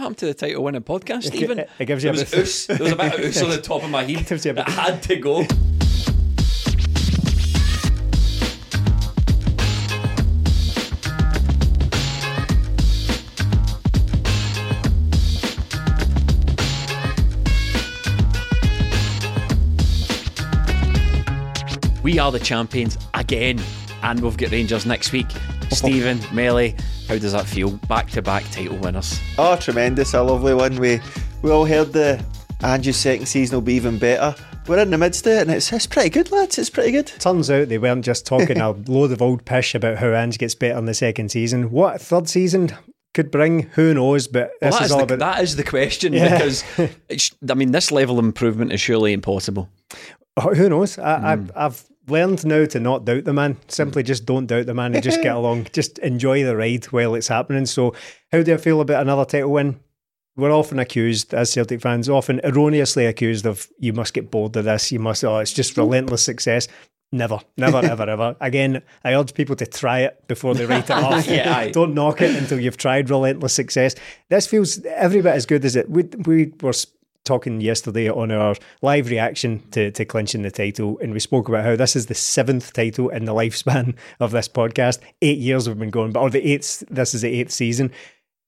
What happened to the title winning podcast, Stephen? It, it gives you there a was bit. oos. There was a bit of oos on the top of my head. gives you a bit- It had to go. We are the champions again, and we've got Rangers next week. Stephen, Melly, how does that feel? Back to back title winners. Oh, tremendous. A lovely one. We, we all heard the Ange's second season will be even better. We're in the midst of it, and it's, it's pretty good, lads. It's pretty good. Turns out they weren't just talking a load of old pish about how Ange gets better in the second season. What a third season could bring, who knows? But Well, this that is is all the, about. that is the question Yeah. because it's, I mean this level of improvement is surely impossible. Oh, who knows? I, Hmm. I've, I've learned now to not doubt the man. Hmm. Simply just don't doubt the man and just get along. Just enjoy the ride while it's happening. So, how do I feel about another title win? We're often accused, as Celtic fans, often erroneously accused of you must get bored of this. You must, oh, it's just relentless success. Never, never, ever, ever. Again, I urge people to try it before they write it off. Yeah, aye. Don't knock it until you've tried relentless success. This feels every bit as good as it. We, we were talking yesterday on our live reaction to, to clinching the title, and we spoke about how this is the seventh title in the lifespan of this podcast. Eight years we've been going, but or the eighth. This is the eighth season.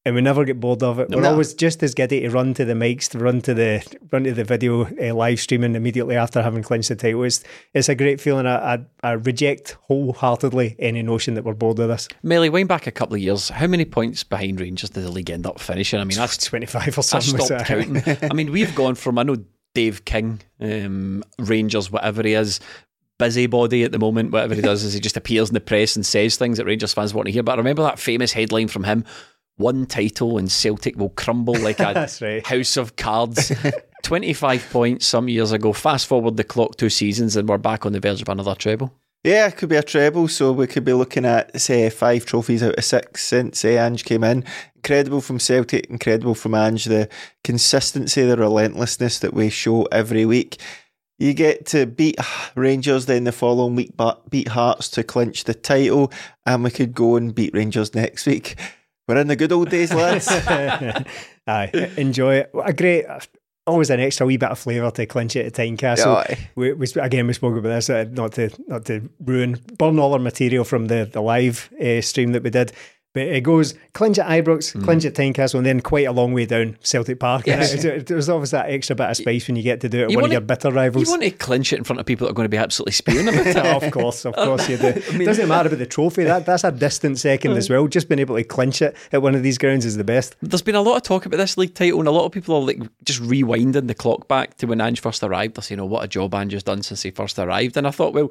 And we never get bored of it. We're No. always just as giddy to run to the mics, to run to the run to the video uh, live streaming immediately after having clinched the title. It's, it's a great feeling. I, I, I reject wholeheartedly any notion that we're bored of this. Melly, wind back a couple of years. How many points behind Rangers did the league end up finishing? I mean, that's Twenty five or I something. was stopped counting. I mean, we've gone from I know Dave King, um, Rangers, whatever he is, busybody at the moment. Whatever he does is he just appears in the press and says things that Rangers fans want to hear. But I remember that famous headline from him: "One title and Celtic will crumble like a right. house of cards." Twenty-five points some years ago. Fast forward the clock two seasons, and we're back on the verge of another treble. Yeah, it could be a treble, so we could be looking at, say, five trophies out of six since eh, Ange came in. Incredible from Celtic, incredible from Ange. The consistency, the relentlessness that we show every week. You get to beat Rangers, then the following week, but beat Hearts to clinch the title, and we could go and beat Rangers next week. We're in the good old days, lads. Aye, enjoy it. A great, always an extra wee bit of flavour to clinch it at Tynecastle. Aye. We, we again we spoke about this, uh, not to not to ruin burn all our material from the the live uh, stream that we did. But it goes clinch at Ibrox, Hmm. clinch at Tynecastle, and then quite a long way down Celtic Park. Yes. it- There's always that extra bit of space when you get to do it You one of your bitter rivals. You want to clinch it in front of people that are going to be absolutely spewing about it. Of course, of course you do. It doesn't matter about the trophy. That that's a distant second as well. Just being able to clinch it at one of these grounds is the best. There's been a lot of talk about this league title, and a lot of people are like just rewinding the clock back to when Ange first arrived. They're saying, "Oh, what a job Ange has done since he first arrived." And I thought, well,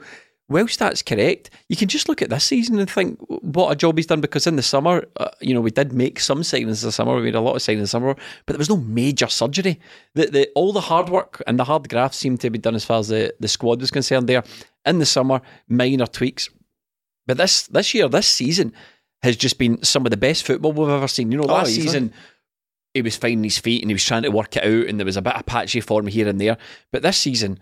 whilst that's correct, you can just look at this season and think what a job he's done. Because in the summer, uh, you know, we did make some signings this summer. We made a lot of signings this summer, but there was no major surgery. The, the all the hard work and the hard graft seemed to be done as far as the, the squad was concerned. There in the summer, minor tweaks. But this this year, this season has just been some of the best football we've ever seen. You know, Oh, last easily. season he was finding his feet and he was trying to work it out, and there was a bit of patchy form here and there. But this season,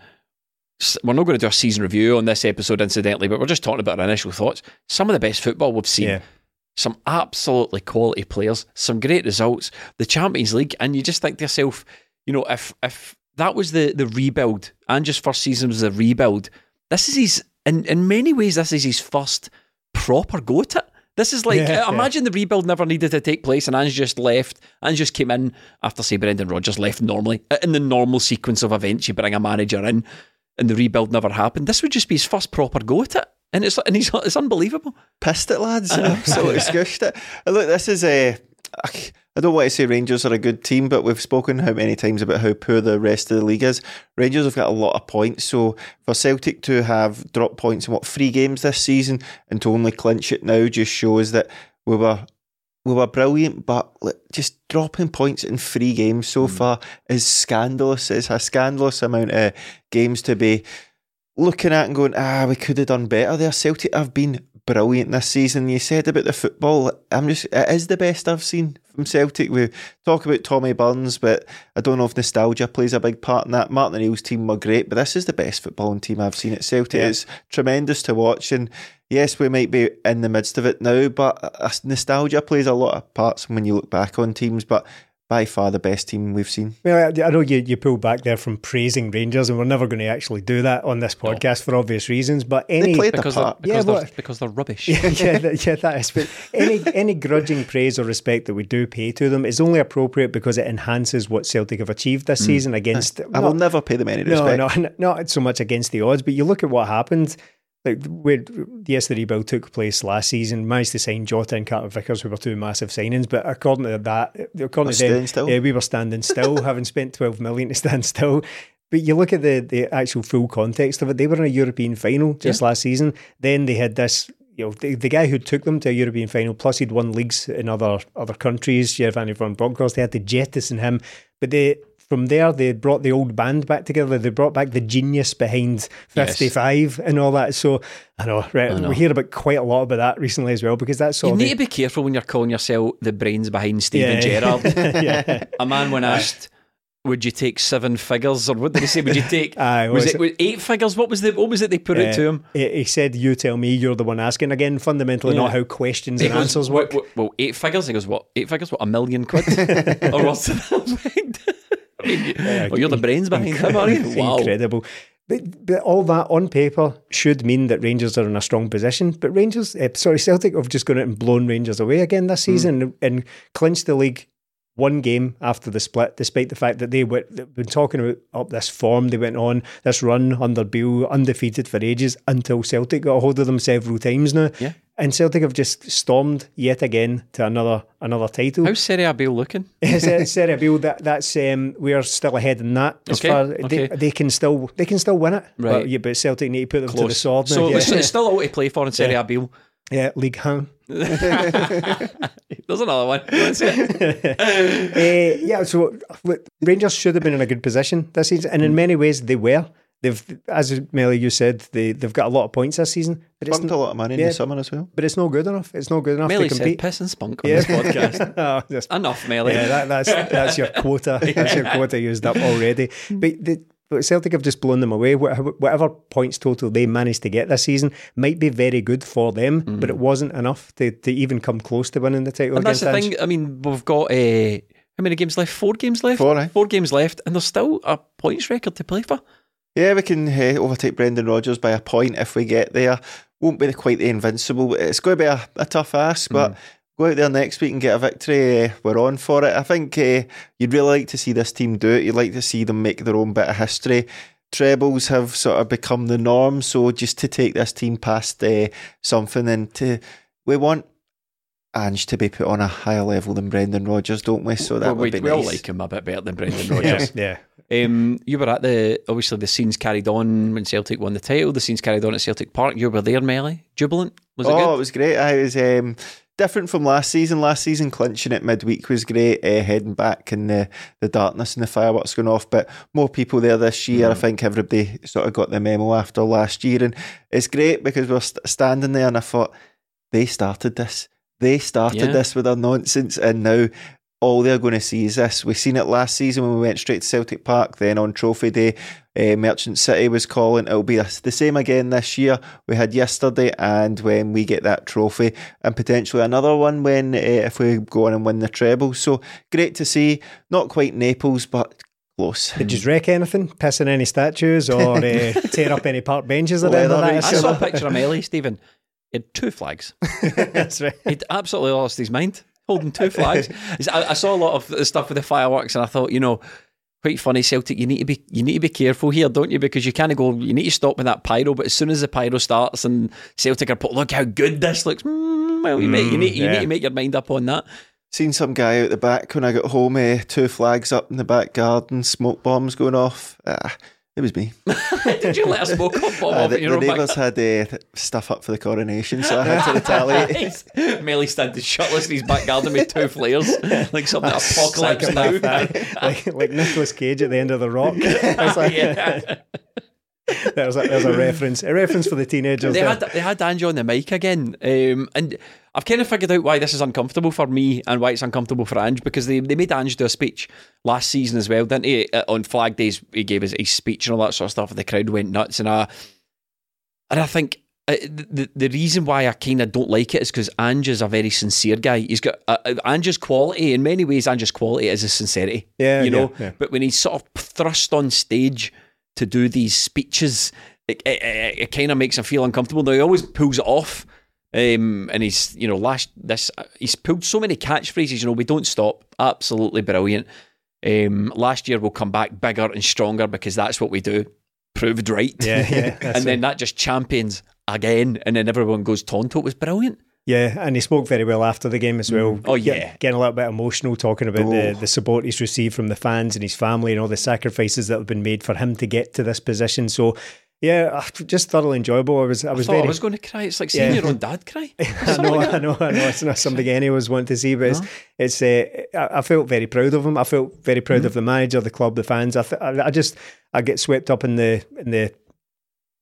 we're not going to do a season review on this episode, incidentally, but we're just talking about our initial thoughts. Some of the best football we've seen. Yeah. Some absolutely quality players, some great results, the Champions League, and you just think to yourself, you know, if if that was the the rebuild, Ange's first season was a rebuild. This is his in in many ways. This is his first proper go at it. This is like Yeah, imagine the rebuild never needed to take place, and Ange just left. Ange just came in after say Brendan Rodgers left normally in the normal sequence of events. You bring a manager in, and the rebuild never happened. This would just be his first proper go at it, and it's and he's it's unbelievable. pissed it, lads. Absolutely squished it. Look, this is eh, a. I don't want to say Rangers are a good team, but we've spoken how many times about how poor the rest of the league is. Rangers have got a lot of points, so for Celtic to have dropped points in what three games this season and to only clinch it now just shows that we were we were brilliant, but just dropping points in three games so far is scandalous. It's a scandalous amount of games to be looking at and going, ah, we could have done better there. Celtic have been brilliant this season. You said about the football, I'm just, it is the best I've seen from Celtic. We talk about Tommy Burns, but I don't know if nostalgia plays a big part in that. Martin O'Neill's team were great, but this is the best footballing team I've seen at Celtic. Yeah. It's tremendous to watch. And yes, we might be in the midst of it now, but uh, nostalgia plays a lot of parts when you look back on teams. But by far the best team we've seen. Well, I I know you, you pulled back there from praising Rangers, and we're never going to actually do that on this podcast for obvious reasons. But any They played the Because they're, part. because, Yeah, they're, what- because they're rubbish. yeah, yeah, that, yeah, that is. But any any grudging praise or respect that we do pay to them is only appropriate because it enhances what Celtic have achieved this mm. season against. I will never pay them any no, respect. no, n- not so much against the odds, but you look at what happened. Like where yes, the rebuild took place last season. Managed to sign Jota and Carter Vickers, who were two massive signings. But according to that, according We're to them, yeah, we were standing still, having spent twelve million to stand still. But you look at the the actual full context of it. They were in a European final just last season. Then they had this. You know, the, the guy who took them to a European final, plus he'd won leagues in other other countries, Giovanni van Bronckhorst, they had to jettison him. But they from there they brought the old band back together. They brought back the genius behind Yes. 55 and all that. So I know, right, know. we hear about quite a lot about that recently as well because that's sort You need to be careful when you're calling yourself the brains behind Steven Yeah. Gerrard. yeah. A man when asked, "Would you take seven figures, or what did he say? Would you take? Aye, was was it was eight figures? What was the what was it they put it to him? He, said, "You tell me." You're the one asking. Again, fundamentally, Yeah. not how questions He and goes, answers "What- work. Well, eight figures. He goes, "What? Eight figures? What? A million quid? or what's that?" I mean, you- oh, you're the brains behind him, are you? Wow. Incredible. But, but all that on paper should mean that Rangers are in a strong position. But Rangers, uh, sorry, Celtic have just gone out and blown Rangers away again this Hmm. season and, and clinched the league one game after the split, despite the fact that they were they've been talking about up this form. They went on this run under Bill, undefeated for ages until Celtic got a hold of them several times now. Yeah. And Celtic have just stormed yet again to another another title. How's Serie A Bill looking? Ser- Serie B, that that's um, we're still ahead in that. As Okay, far okay. they, they can still they can still win it, Right. But, yeah, but Celtic need to put them to the sword now. So yeah. it's, still all to play for in Serie A Bill. yeah, League Home. There's another one. Uh, yeah, so Rangers should have been in a good position this season, and in many ways they were. They've, as Melly you said, they they've got a lot of points this season, but it's Pumped n- a lot of money in yeah. the summer as well. but it's not good enough. It's not good enough Melly to said compete. piss and spunk on Yeah. this podcast. Oh, just- Enough, Melly. Yeah, that, that's that's your quota. That's your quota used up already. But the but Celtic have just blown them away. Whatever points total they managed to get this season might be very good for them, but it wasn't enough to, to even come close to winning the title. Mm. and that's the Ange. thing. I mean, we've got uh, how many games left? Four games left. Four, aye. Four games left, and there's still a points record to play for. Yeah, we can uh, overtake Brendan Rodgers by a point if we get there. Won't be quite the invincible. It's going to be a, a tough ask, but go out there next week and get a victory. Uh, we're on for it. I think uh, you'd really like to see this team do it. You'd like to see them make their own bit of history. Trebles have sort of become the norm, so just to take this team past uh, something and to we want Ange to be put on a higher level than Brendan Rodgers, don't we? So that Well, would we, be we all like him a bit better than Brendan yeah, Rodgers. yeah. um, you were at the obviously the scenes carried on when Celtic won the title. The scenes carried on at Celtic Park. You were there, Melly. Jubilant. Was it oh, good? it was great. I was um, different from last season. Last season, clinching it midweek was great. Uh, heading back in the the darkness and the fireworks going off, but more people there this year. I think everybody sort of got the memo after last year, and it's great because we're st- standing there, and I thought they started this. They started Yeah. this with their nonsense, and now. All they're going to see is this. We've seen it last season when we went straight to Celtic Park. Then on Trophy Day, uh, Merchant City was calling. It'll be the the same again this year. We had yesterday, and when we get that trophy, and potentially another one when uh, if we go on and win the treble. So great to see. Not quite Naples, but close. Did you wreck anything? Piss in any statues or uh, tear up any park benches or anything like Leather that? I saw a picture of Melly, Stephen. He had two flags. That's right. He'd absolutely lost his mind holding two flags. I, I saw a lot of the stuff with the fireworks, and I thought, you know, quite funny Celtic. You need to be you need to be careful here, don't you? Because you kind of go. You need to stop with that pyro. But as soon as the pyro starts and Celtic are put, look how good this looks. Mm, well, you, make, you need you yeah. need to make your mind up on that. Seen some guy out the back when I got home, uh, two flags up in the back garden, smoke bombs going off. Ah, it was me. Did you let a smoke off bomb Uh, off the in your the neighbours had uh, stuff up for the coronation, so I had to retaliate. Melly standing shirtless in his back garden with two flares, like something apocalypse now. Like, like Nicolas Cage at the end of the Rock. It's like- yeah. There's a there's a reference, a reference for the teenagers. They there. had they had Ange on the mic again, um, and I've kind of figured out why this is uncomfortable for me and why it's uncomfortable for Ange because they, they made Ange do a speech last season as well, didn't he? Uh, On Flag Days, he gave his, his speech and all that sort of stuff, and the crowd went nuts. And I and I think uh, the the reason why I kind of don't like it is because Ange is a very sincere guy. He's got uh, uh, Ange's quality in many ways. Ange's quality is his sincerity. Yeah, you know. yeah, yeah. But when he's sort of thrust on stage to do these speeches, it, it, it, it kind of makes him feel uncomfortable. Now he always pulls it off. Um, and he's, you know, last this he's pulled so many catchphrases. You know, we don't stop. Absolutely brilliant. Um, last year we'll come back bigger and stronger because that's what we do. Proved right. Yeah, yeah, and then that just champions again, and then everyone goes Tonto. It was brilliant. Yeah, and he spoke very well after the game as well. Oh, Get- yeah. getting a little bit emotional talking about the, Oh. the support he's received from the fans and his family and all the sacrifices that have been made for him to get to this position. So, yeah, uh, just thoroughly enjoyable. I was, I I was thought very. I was going to cry. It's like seeing Yeah. your own dad cry. I know, I know, I know. It's not something any of us want to see, but it's, it's uh, I, I felt very proud of him. I felt very proud of the manager, the club, the fans. I, th- I, I just, I get swept up in the in the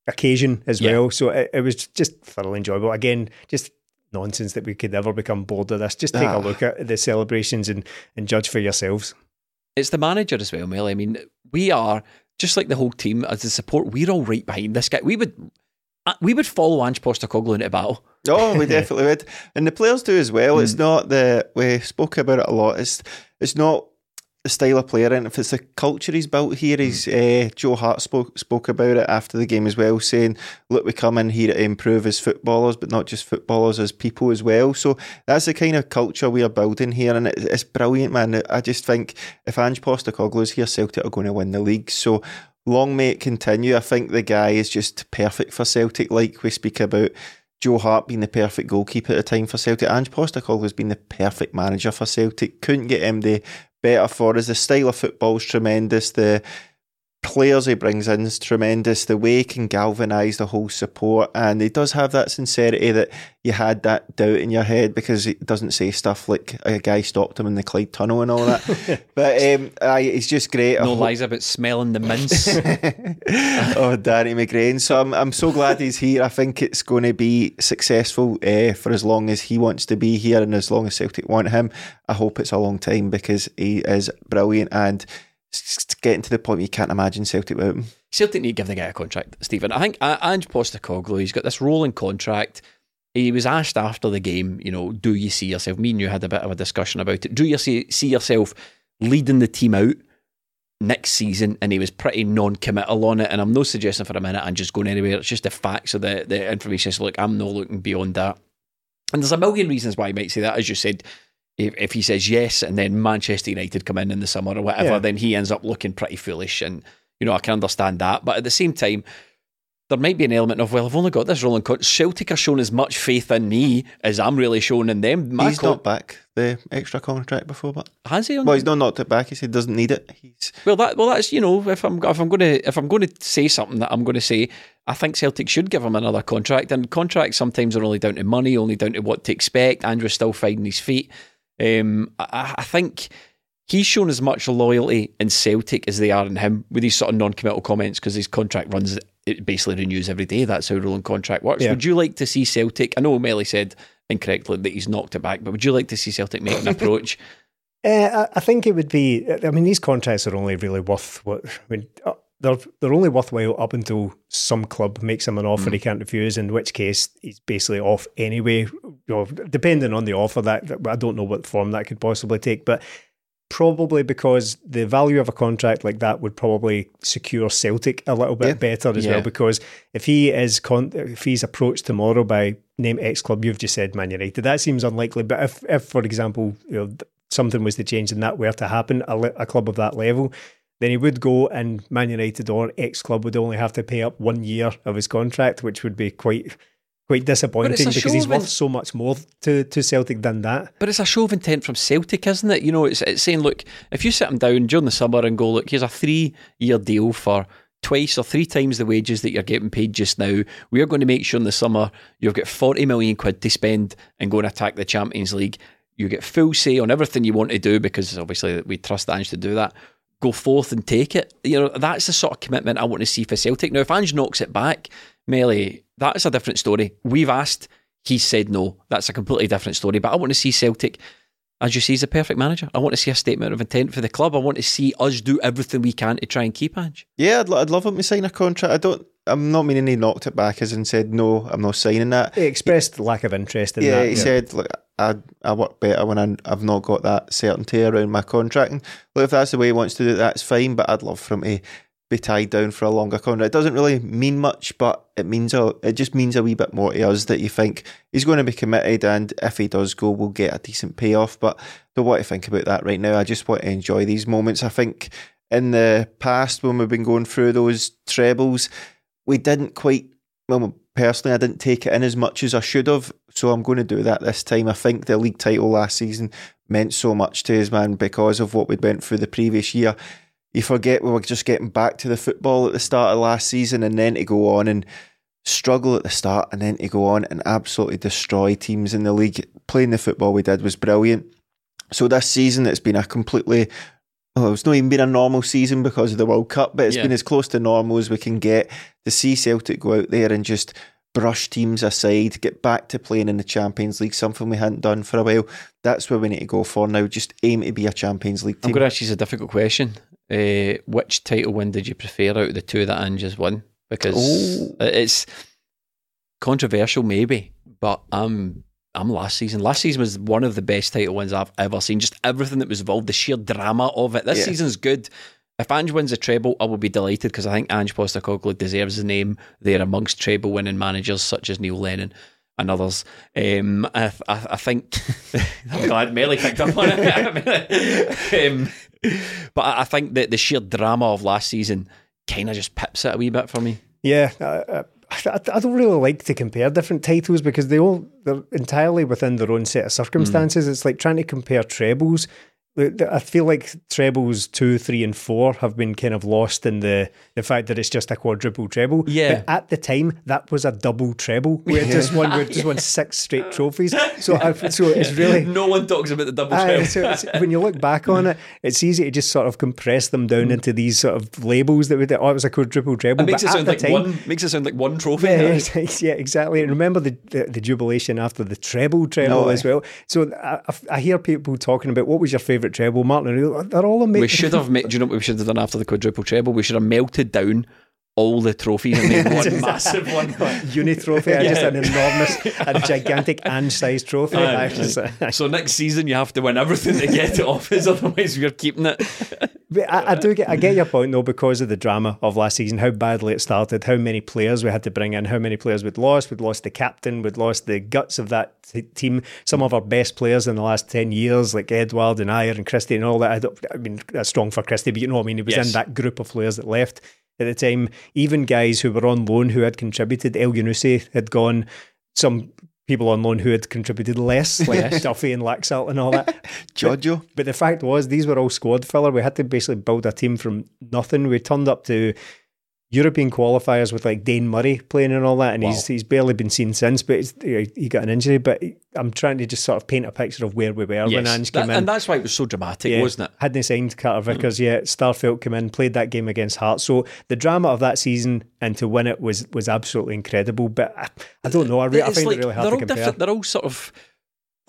occasion as Yeah. well. So it, it was just thoroughly enjoyable. Again, just nonsense that we could ever become bored of this. Just take Ah. a look at the celebrations and, and judge for yourselves. It's the manager as well, Mel. I mean, we are just like the whole team as the support. We're all right behind this guy. We would, uh, we would follow Ange Postecoglou into battle. Oh, we definitely would, and the players do as well. It's not the we spoke about it a lot. It's it's not the style of player, and if it's the culture he's built here, he's uh, Joe Hart spoke spoke about it after the game as well, saying, "Look, we come in here to improve as footballers, but not just footballers, as people as well." So that's the kind of culture we are building here, and it, it's brilliant, man. I just think if Ange Postecoglou's here, Celtic are going to win the league. So. Long may it continue. I think the guy is just perfect for Celtic, like we speak about Joe Hart being the perfect goalkeeper at the time for Celtic. Ange Postecoglou has been the perfect manager for Celtic. Couldn't get him the better for us. The style of football is tremendous. The players he brings in is tremendous. The way he can galvanise the whole support, and he does have that sincerity that you had that doubt in your head because he doesn't say stuff like a guy stopped him in the Clyde Tunnel and all that. but um, aye, he's just great. No hope- lies about smelling the mince. oh, Danny McGrain. So I'm, I'm so glad he's here. I think it's going to be successful uh, for as long as he wants to be here and as long as Celtic want him. I hope it's a long time because he is brilliant and s- s- getting to the point where you can't imagine Celtic without him. Celtic need to give the guy a contract, Stephen. I think Ange Postecoglou, he's got this rolling contract. He was asked after the game, you know, do you see yourself? Me and you had a bit of a discussion about it. Do you see, see yourself leading the team out next season? And he was pretty non-committal on it. And I'm no suggesting for a minute I'm just going anywhere. It's just the facts of the, the information. So, look, I'm not looking beyond that. And there's a million reasons why he might say that. As you said, if, if he says yes and then Manchester United come in in the summer or whatever, Yeah. then he ends up looking pretty foolish. And, you know, I can understand that. But at the same time, there might be an element of, well, I've only got this rolling contract. Celtic are showing as much faith in me as I'm really showing in them. My he's co- not back the extra contract before, but has he? On well, he's not knocked it back. He said doesn't need it. He's Well, that well, that's you know, if I'm if I'm going to if I'm going to say something that I'm going to say, I think Celtic should give him another contract. And contracts sometimes are only down to money, only down to what to expect. Ange's still finding his feet. Um, I, I think he's shown as much loyalty in Celtic as they are in him with these sort of non-committal comments because his contract runs. It basically renews every day. That's how rolling contract works. Yeah. Would you like to see Celtic? I know Melly said incorrectly that he's knocked it back, but would you like to see Celtic make an approach? Uh, I, think it would be. I mean, these contracts are only really worth what. I mean, uh, they're they're only worthwhile up until some club makes him an offer hmm. he can't refuse. In which case, he's basically off anyway. You know, depending on the offer, that, that I don't know what form that could possibly take, but probably because the value of a contract like that would probably secure Celtic a little bit Yeah. better as Yeah. well. Because if he is con- if he's approached tomorrow by name X club. You've just said Man United. That seems unlikely. But if, if for example, you know, something was to change and that were to happen, a, a club of that level, then he would go and Man United or X club would only have to pay up one year of his contract, which would be quite quite disappointing because he's worth so much more to, to Celtic than that. But it's a show of intent from Celtic, isn't it? You know, it's, it's saying, look, if you sit him down during the summer and go, look, here's a three year deal for twice or three times the wages that you're getting paid just now. We're going to make sure in the summer you've got 40 million quid to spend and go and attack the Champions League. You get full say on everything you want to do because obviously we trust Ange to do that. Go forth and take it. You know, that's the sort of commitment I want to see for Celtic. Now, if Ange knocks it back, Melly, that's a different story. We've asked, he said no. That's a completely different story. But I want to see Celtic, as you see, as a perfect manager. I want to see a statement of intent for the club. I want to see us do everything we can to try and keep Ange. Yeah, I'd, I'd love him to sign a contract. I don't. I'm not meaning he knocked it back as and said no, I'm not signing that. He expressed he, lack of interest in yeah, that. He yeah, he said, look, I I work better when I, have not got that certainty around my contracting. Look, if that's the way he wants to do it, that's fine. But I'd love for him to be tied down for a longer contract. It doesn't really mean much, but it means a, it just means a wee bit more to us that you think he's going to be committed, and if he does go, we'll get a decent payoff. But don't want to think about that right now. I just want to enjoy these moments. I think in the past when we've been going through those trebles, we didn't quite. Well, personally, I didn't take it in as much as I should have. So I'm going to do that this time. I think the league title last season meant so much to his man, because of what we'd went through the previous year you forget we were just getting back to the football at the start of last season and then to go on and struggle at the start and then to go on and absolutely destroy teams in the league. Playing the football we did was brilliant. So this season it's been a completely oh, it's not even been a normal season because of the World Cup, but it's yeah. been as close to normal as we can get to see Celtic go out there and just brush teams aside, get back to playing in the Champions League, something we hadn't done for a while. That's where we need to go for now. Just aim to be a Champions League team. I'm going to ask you a difficult question. Uh, which title win did you prefer out of the two that Ange has won? Because Ooh. it's controversial, maybe, but I'm I'm last season. Last season was one of the best title wins I've ever seen. Just everything that was involved, the sheer drama of it. This yeah. season's good. If Ange wins a treble, I will be delighted because I think Ange Postecoglou deserves the name there amongst treble winning managers such as Neil Lennon and others. Um, I, I, I, think I'm glad Melly picked up on it. um, but I, I, think that the sheer drama of last season kind of just pips it a wee bit for me. Yeah, I, I, don't really like to compare different titles because they all they're entirely within their own set of circumstances. Mm. It's like trying to compare trebles I feel like trebles two, three, and four have been kind of lost in the the fact that it's just a quadruple treble. Yeah. But at the time, that was a double treble. We had just won, we just won six straight trophies. So, I, so it's really no one talks about the double treble. So when you look back on it, it's easy to just sort of compress them down into these sort of labels that we did. Oh, it was a quadruple treble. It makes it sound like time, one. Makes it sound like one trophy. Yeah, yeah exactly. And remember the, the, the jubilation after the treble treble no, as well. So I, I hear people talking about what was your favourite treble, Martin. They're all amazing. We should have made. Do you know what we should have done after the quadruple treble? We should have melted down all the trophies and made one massive one. Uni trophy, yeah. just an enormous, a gigantic and sized trophy. Uh, so next season you have to win everything to get it off, as otherwise you're keeping it. But I, I, do get, I get your point though, because of the drama of last season, how badly it started, how many players we had to bring in, how many players we'd lost. We'd lost the captain, we'd lost the guts of that t- team. Some of our best players in the last ten years, like Edouard and Ajer and Christie and all that. I, don't, I mean, that's strong for Christie, but you know what I mean. He was yes. in that group of players that left at the time. Even guys who were on loan who had contributed, Elyounoussi had gone. Some people on loan who had contributed less, like Duffy and Laxalt and all that. Jojo. But, but, the fact was, these were all squad filler. We had to basically build a team from nothing. We turned up to European qualifiers with like Dane Murray playing and all that, and wow. he's he's barely been seen since. But he got an injury. But I'm trying to just sort of paint a picture of where we were yes. when Ange came that, in, and that's why it was so dramatic, yeah. wasn't it? Hadn't signed Carter Vickers mm. yet. Starfelt came in, played that game against Hearts. So the drama of that season and to win it was was absolutely incredible. But I, I don't know. I, re- I find like, it really hard to compare. They're all sort of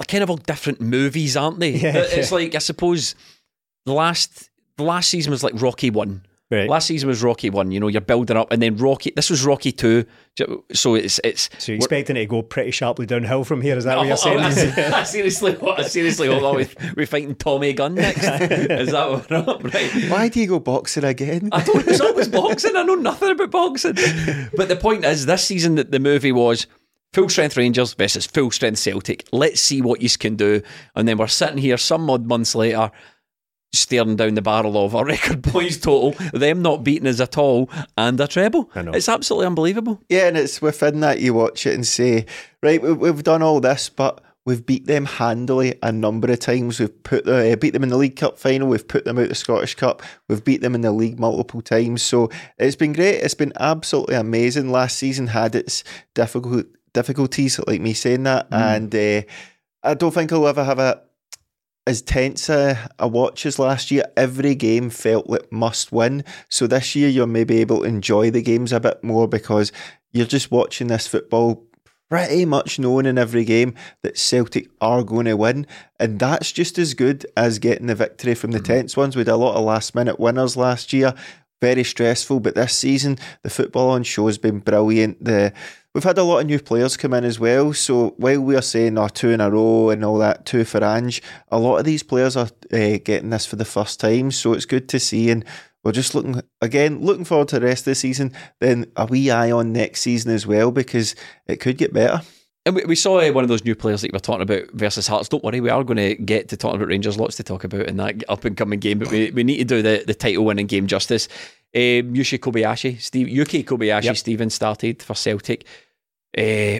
kind of all different movies, aren't they? Yeah, it's yeah. like I suppose the last the last season was like Rocky One Right. Last season was Rocky one. You know, you're building up, and then Rocky. This was Rocky two. So it's it's. So you're expecting it to go pretty sharply downhill from here? Is that what you're oh, saying? I, seriously, I seriously, hold we, we're fighting Tommy Gunn next. Is that what we're up? Right. Why do you go boxing again? I thought it was always boxing. I know nothing about boxing. But the point is, this season that the movie was full strength Rangers versus full strength Celtic. Let's see what you can do. And then we're sitting here some odd months later, staring down the barrel of a record points total, them not beating us at all, and a treble. I know. It's absolutely unbelievable. Yeah, and it's within that you watch it and say, right, we- we've done all this, but we've beat them handily a number of times. We've put the, uh, beat them in the League Cup final. We've put them out the Scottish Cup. We've beat them in the league multiple times. So it's been great. It's been absolutely amazing. Last season had its difficult difficulties, like me saying that, and uh, I don't think I'll ever have a as tense a, a watch as last year. Every game felt like must win. So this year you're maybe able to enjoy the games a bit more because you're just watching this football pretty much knowing in every game that Celtic are going to win. And that's just as good as getting the victory from the mm. tense ones. We had a lot of last minute winners last year. Very stressful, but this season the football on show has been brilliant. The we've had a lot of new players come in as well. So while we are saying our oh, two in a row and all that, two for Ange, a lot of these players are uh, getting this for the first time. So it's good to see, and we're just looking again, looking forward to the rest of the season. Then a wee eye on next season as well because it could get better. And we, we saw uh, one of those new players that you were talking about versus Hearts. Don't worry, we are going to get to talking about Rangers. Lots to talk about in that up and coming game, but we, we need to do the, the title winning game justice. Um, Yushi Kobayashi, Steve, Yuki Kobayashi, Yep. Stephen started for Celtic. Uh,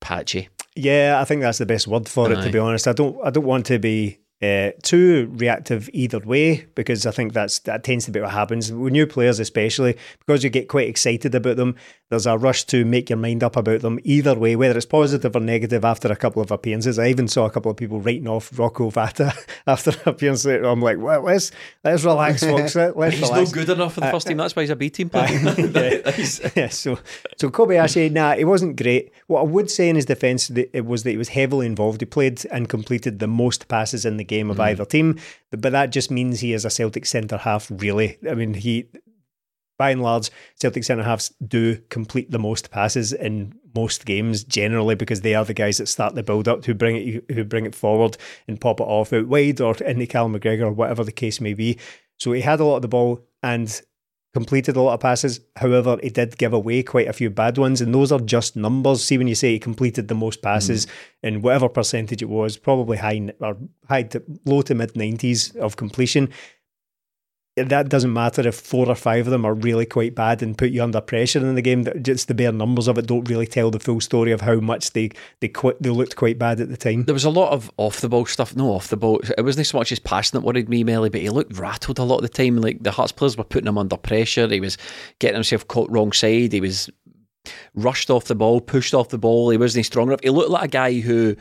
patchy. Yeah, I think that's the best word for it. Aye. To be honest, I don't. I don't want to be uh, too reactive either way because I think that's that tends to be what happens with new players, especially because you get quite excited about them. There's a rush to make your mind up about them either way, whether it's positive or negative. After a couple of appearances, I even saw a couple of people writing off Rocco Vata after an appearance. I'm like, well, let's let's relax, folks. Let's He's relax. no good enough for the first team. That's why he's a B team player. He's- yeah, so so Kobayashi, nah, it wasn't great. What I would say in his defence it was that he was heavily involved. He played and completed the most passes in the game of mm-hmm. either team, but, but that just means he is a Celtic centre half. Really, I mean, he by and large, Celtic centre halves do complete the most passes in most games generally because they are the guys that start the build up, who bring it, who bring it forward and pop it off out wide or into Cal McGregor or whatever the case may be. So he had a lot of the ball and completed a lot of passes. However, he did give away quite a few bad ones, and those are just numbers. See, when you say he completed the most passes mm-hmm. in whatever percentage it was, probably high or high to low to mid nineties of completion. That doesn't matter if four or five of them are really quite bad and put you under pressure in the game. Just the bare numbers of it don't really tell the full story of how much they they quit, they looked quite bad at the time. There was a lot of off the ball stuff. No, off the ball. It wasn't so much his passing that worried me, Melly, but he looked rattled a lot of the time. Like the Hearts players were putting him under pressure. He was getting himself caught wrong side. He was rushed off the ball, pushed off the ball. He wasn't strong enough. He looked like a guy who.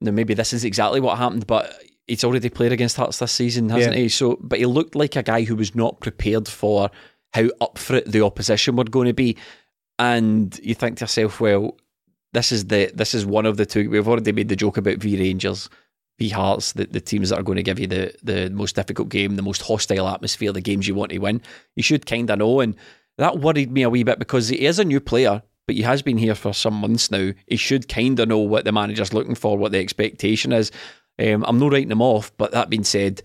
Now maybe this is exactly what happened, but he's already played against Hearts this season, hasn't Yeah. he? So, but he looked like a guy who was not prepared for how up for it the opposition were going to be. And you think to yourself, well, this is the this is one of the two. We've already made the joke about V Rangers, V Hearts, the, the teams that are going to give you the the most difficult game, the most hostile atmosphere, the games you want to win. You should kind of know, and that worried me a wee bit because he is a new player, but he has been here for some months now. He should kind of know what the manager's looking for, what the expectation is. Um, I'm not writing him off, but that being said,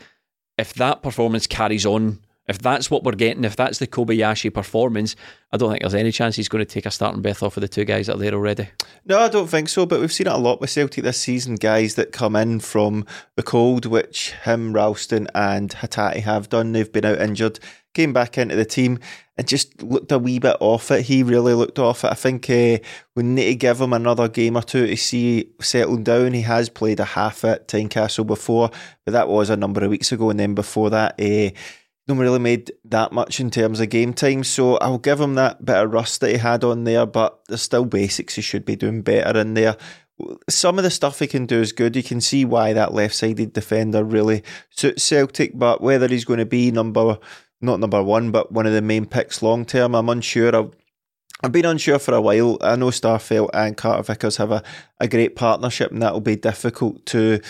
if that performance carries on, if that's what we're getting, if that's the Kobayashi performance, I don't think there's any chance he's going to take a starting berth off of the two guys that are there already. No, I don't think so. But we've seen it a lot with Celtic this season. Guys that come in from the cold, which him, Ralston, and Hatate have done. They've been out injured, came back into the team, and just looked a wee bit off it. He really looked off it. I think uh, we need to give him another game or two to see settled down. He has played a half at Tynecastle before, but that was a number of weeks ago. And then before that, uh, not really made that much in terms of game time. So I'll give him that bit of rust that he had on there, but there's still basics he should be doing better in there. Some of the stuff he can do is good. You can see why that left sided defender really suits Celtic, but whether he's going to be number, not number one, but one of the main picks long term, I'm unsure. I've, I've been unsure for a while. I know Starfelt and Carter Vickers have a, a great partnership, and that'll be difficult to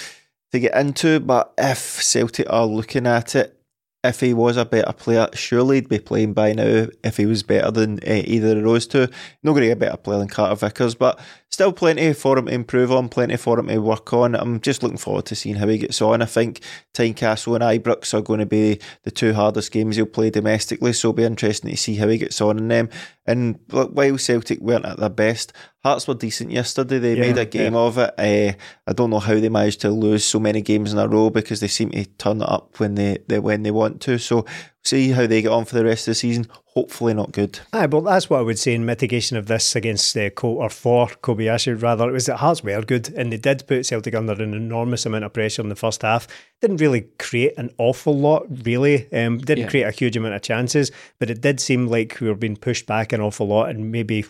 to get into. But if Celtic are looking at it, if he was a better player, surely he'd be playing by now if he was better than uh, either of those two. Not going to a better player than Carter Vickers, but still plenty for him to improve on, plenty for him to work on. I'm just looking forward to seeing how he gets on. I think Tynecastle and Ibrox are going to be the two hardest games he'll play domestically, so it'll be interesting to see how he gets on in them. And while Celtic weren't at their best, Hearts were decent yesterday. They yeah, made a game yeah. of it. Uh, I don't know how they managed to lose so many games in a row because they seem to turn it up when they, they when they want to. So see how they get on for the rest of the season. Hopefully not good. Aye, but that's what I would say in mitigation of this against uh, or for Kobayashi. Rather, it was that Hearts were good and they did put Celtic under an enormous amount of pressure in the first half. Didn't really create an awful lot, really. Um, didn't yeah. create a huge amount of chances, but it did seem like we were being pushed back an awful lot and maybe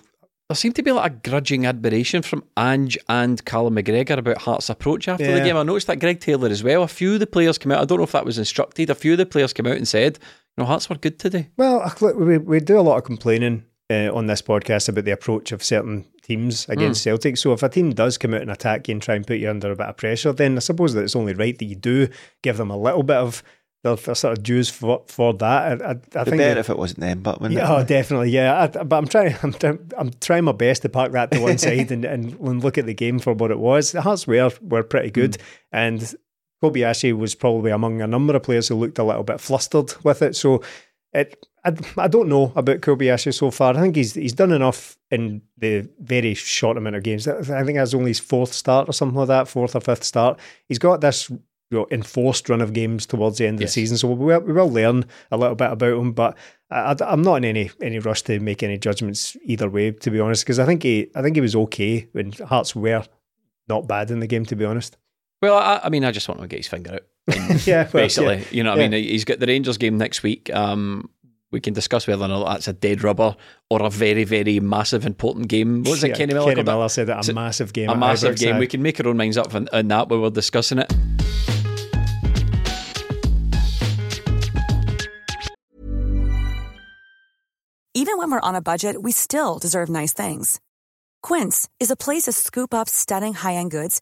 there seemed to be like a grudging admiration from Ange and Callum McGregor about Hearts' approach after yeah. the game. I noticed that Greg Taylor as well. A few of the players came out. I don't know if that was instructed. A few of the players came out and said, "You know, Hearts were good today." Well, look, we we do a lot of complaining uh, on this podcast about the approach of certain teams against mm. Celtic. So if a team does come out and attack you and try and put you under a bit of pressure, then I suppose that it's only right that you do give them a little bit of they're, they're sort of dues for for that. I, I, I think better if it wasn't them, but when yeah, oh, definitely, yeah. I, but I'm trying, I'm, I'm trying my best to park that to one side and, and, and look at the game for what it was. The Hearts were were pretty good, mm. and Kobayashi was probably among a number of players who looked a little bit flustered with it. So it, I, I don't know about Kobayashi so far. I think he's he's done enough in the very short amount of games. I think that's only his fourth start or something like that, fourth or fifth start. He's got this you know, enforced run of games towards the end of yes. the season. So we will, we will learn a little bit about him, but I, am not in any any rush to make any judgments either way, to be honest, because I think he I think he was okay when Hearts were not bad in the game, to be honest. Well, I, I mean, I just want to get his finger out. yeah, well, basically, yeah. you know, what yeah. I mean, he's got the Rangers game next week. Um, we can discuss whether or not that's a dead rubber or a very, very massive, important game. What was it, yeah, Kenny Miller? Kenny Miller said that a massive game. A massive game. We can make our own minds up on, on that when we're discussing it. Even when we're on a budget, we still deserve nice things. Quince is a place to scoop up stunning high-end goods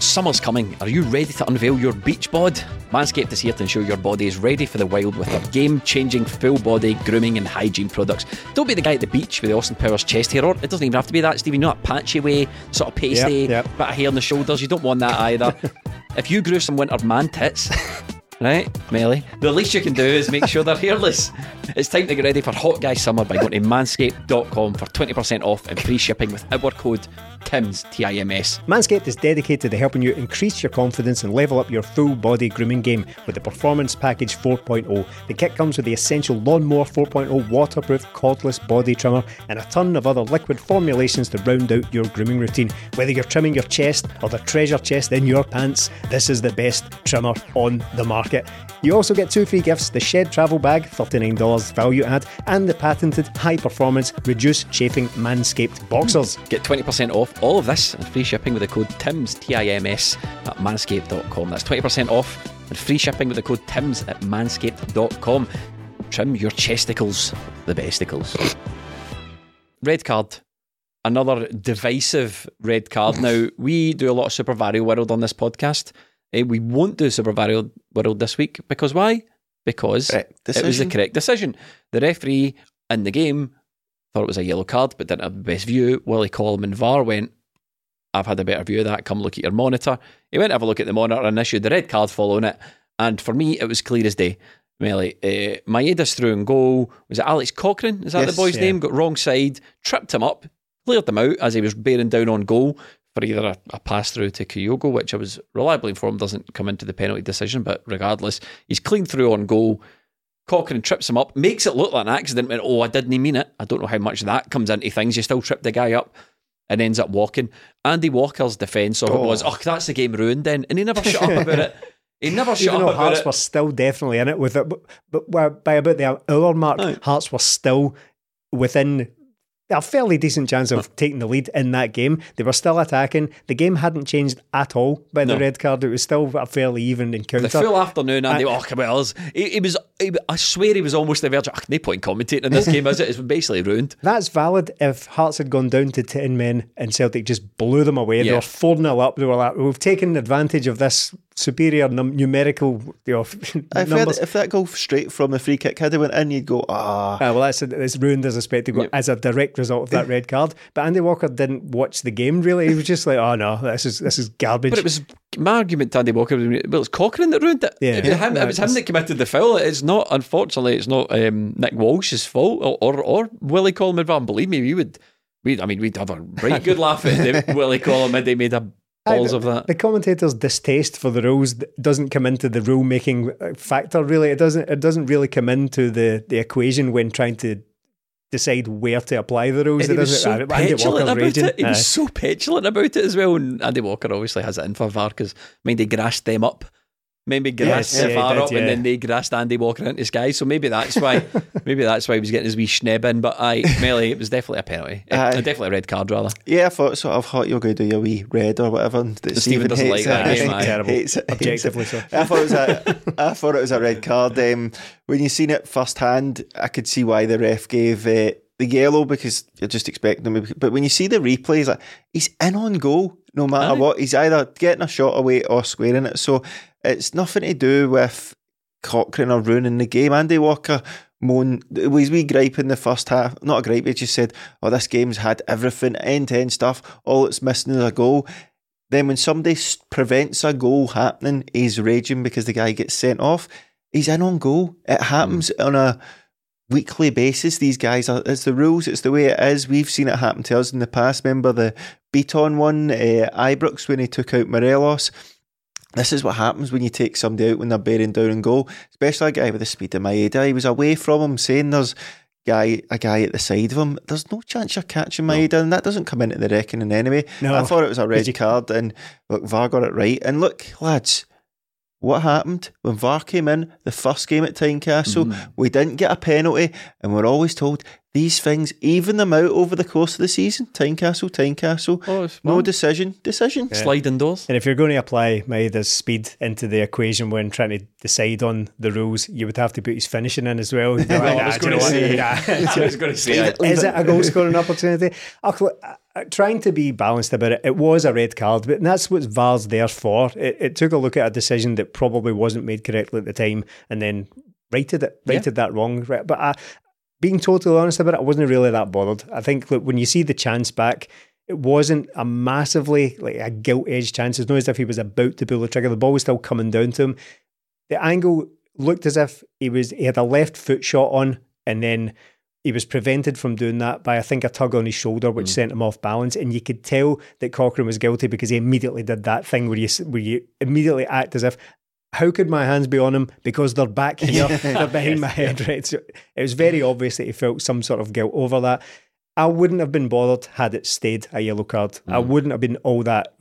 Summer's coming. Are you ready to unveil your beach bod? Manscaped is here to ensure your body is ready for the wild with their game-changing full-body grooming and hygiene products. Don't be the guy at the beach with the Austin Powers chest hair on. It doesn't even have to be that, Stevie. You know that patchy way, sort of pasty, yep, yep. bit of hair on the shoulders. You don't want that either. if you grew some winter man tits, right, Melly, the least you can do is make sure they're hairless. It's time to get ready for hot guy summer by going to manscaped.com for 20% off and free shipping with our code TIMS, T I M S. Manscaped is dedicated to helping you increase your confidence and level up your full body grooming game with the Performance Package 4.0. The kit comes with the essential Lawnmower 4.0 waterproof cordless body trimmer and a ton of other liquid formulations to round out your grooming routine. Whether you're trimming your chest or the treasure chest in your pants, this is the best trimmer on the market market. You also get two free gifts the Shed Travel Bag, $39 value add, and the patented high performance reduce chafing Manscaped boxers. Get 20% off all of this and free shipping with the code TIMS, T I M S, at manscaped.com. That's 20% off and free shipping with the code TIMS at manscaped.com. Trim your chesticles, the besticles. Red card. Another divisive red card. Now, we do a lot of Super Vario World on this podcast. Eh, we won't do Super Vario World this week because why? Because it was the correct decision. The referee in the game thought it was a yellow card, but didn't have the best view. Willie Collum VAR went, I've had a better view of that. Come look at your monitor. He went to have a look at the monitor and issued the red card following it. And for me, it was clear as day. Melly, uh, Maeda's through and goal. Was it Alex Cochrane? Is that Yes, the boy's yeah. name? Got wrong side, tripped him up, cleared him out as he was bearing down on goal for either a, a pass through to Kyogo, which I was reliably informed doesn't come into the penalty decision. But regardless, he's clean through on goal. Cochrane trips him up, makes it look like an accident. Went, oh, I didn't mean it. I don't know how much that comes into things. You still trip the guy up and ends up walking. Andy Walker's defence of it was, oh, that's the game ruined then. And he never shut up about it. He never shut Even up though Hearts it. were still definitely in it with it, but, but by- about the hour mark, Aye. Hearts were still within a fairly decent chance of taking the lead in that game. They were still attacking. The game hadn't changed at all by the No. red card. It was still a fairly even encounter. The full afternoon, Andy I- Walker was. He, he was. He, I swear he was almost the verge. of, "Ah, No point commentating in this game, is it? It's basically ruined. That's valid if Hearts had gone down to 10 men and Celtic just blew them away. They were 4 0 up. They were like, we've taken advantage of this superior num- numerical you know, If, numbers. had, if that goal straight from a free kick had it went in, you'd go, ah. Ah, well, that's it's ruined as a spectacle as a direct result of that red card. But Andy Walker didn't watch the game really. He was just like, "Oh no, this is this is garbage." But it was my argument to Andy Walker. was, Well, it's Cochrane that ruined it. Yeah. it was him, Yeah, it was him that committed the foul. It's not. Unfortunately, it's not um, Nick Walsh's fault or or, or Willie Collum. Van. Believe me, we would. We, I mean, we'd have a right good laugh at the Willie Collum. They made a balls I- of that. The commentator's distaste for the rules doesn't come into the rule making factor. Really, it doesn't. It doesn't really come into the the equation when trying to decide where to apply the rules. And It he was doesn't- so uh, Andy petulant about raging. it. He Aye. was so petulant about it as well. And Andy Walker obviously has it in for VAR because, mind, they grassed them up. Maybe grassed Yes, yeah, he VAR did, up and then they grassed Andy Walker into the sky. So maybe that's why. maybe that's why he was getting his wee schneb in. But aye, Melly, it was definitely a penalty. Uh, definitely a red card rather. Yeah, I thought so. I thought you were going to do your wee red or whatever. and that Stephen doesn't like that it. game, aye. Terrible. Hates it. Objectively so. I thought it was a, I thought it was a red card. Um, when you seen it first hand, I could see why the ref gave uh, the yellow because you're just expecting him. But when you see the replays, like, he's in on goal no matter Aye. what. He's either getting a shot away or squaring it. So it's nothing to do with Cochrane or ruining the game. Andy Walker moan was we gripe in the first half. Not a gripe, he just said, Oh, this game's had everything, end to end stuff. All it's missing is a goal. Then when somebody prevents a goal happening, he's raging because the guy gets sent off. He's in on goal. It happens mm. on a weekly basis. These guys are it's the rules, it's the way it is. We've seen it happen to us in the past. Remember the Beaton one, uh, Ibrox when he took out Morelos. This is what happens when you take somebody out when they're bearing down and goal, especially a guy with the speed of Maeda. He was away from him, saying there's guy a guy at the side of him. There's no chance you're catching Maeda, and that doesn't come into the reckoning anyway. No. I thought it was a red card, and look, VAR got it right. And look, lads, what happened when VAR came in the first game at Tynecastle? Mm. We didn't get a penalty, and we're always told these things even them out over the course of the season. Tynecastle, Tynecastle, Oh, no well, decision, decision. sliding doors. And if you're going to apply Maeda's speed into the equation when trying to decide on the rules, you would have to put his finishing in as well. You'd like, I "Ah, was going to say. Yeah. I was going to say. it. Is it a goal scoring opportunity? Uh, trying to be balanced about it, it was a red card, but that's what VAR's there for. It, it took a look at a decision that probably wasn't made correctly at the time and then righted it, Yeah. that wrong. But I, being totally honest about it, I wasn't really that bothered. I think look, when you see the chance back, it wasn't a massively like a gilt edged chance. It's not as if he was about to pull the trigger. The ball was still coming down to him. The angle looked as if he was he had a left foot shot on, and then he was prevented from doing that by I think a tug on his shoulder, which mm. sent him off balance. And you could tell that Cochrane was guilty because he immediately did that thing where you where you immediately act as if. How could my hands be on him? Because they're back here, they're behind my head, right? So it was very obvious that he felt some sort of guilt over that. I wouldn't have been bothered had it stayed a yellow card. I mm. wouldn't have been all that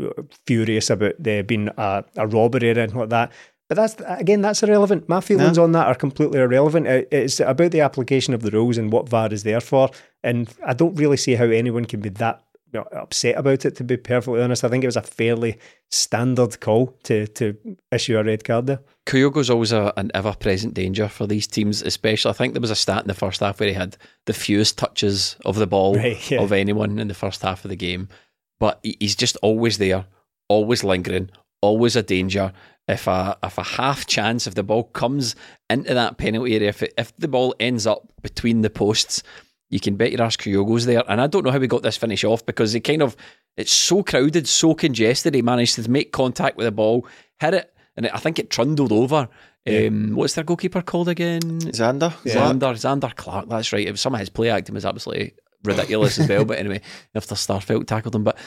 furious about there being a, a robbery or anything like that. But that's again, that's irrelevant. My feelings No. on that are completely irrelevant. It's about the application of the rules and what VAR is there for. And I don't really see how anyone can be that upset about it. To be perfectly honest, I think it was a fairly standard call to to issue a red card there. Kyogo's always a, an ever present danger for these teams, especially. I think there was a stat in the first half where he had the fewest touches of the ball Right, yeah. of anyone in the first half of the game. But he's just always there, always lingering, always a danger. If a if a half chance, if the ball comes into that penalty area, if it, if the ball ends up between the posts, you can bet your ass Kyogo's there. And I don't know how we got this finish off because he kind of it's so crowded, so congested. He managed to make contact with the ball, hit it, and it, I think it trundled over. Um, what's their goalkeeper called again? Zander. Zander, Zander Clark. That's right. It was some of his play acting was absolutely ridiculous as well. But anyway, after Starfelt tackled him, but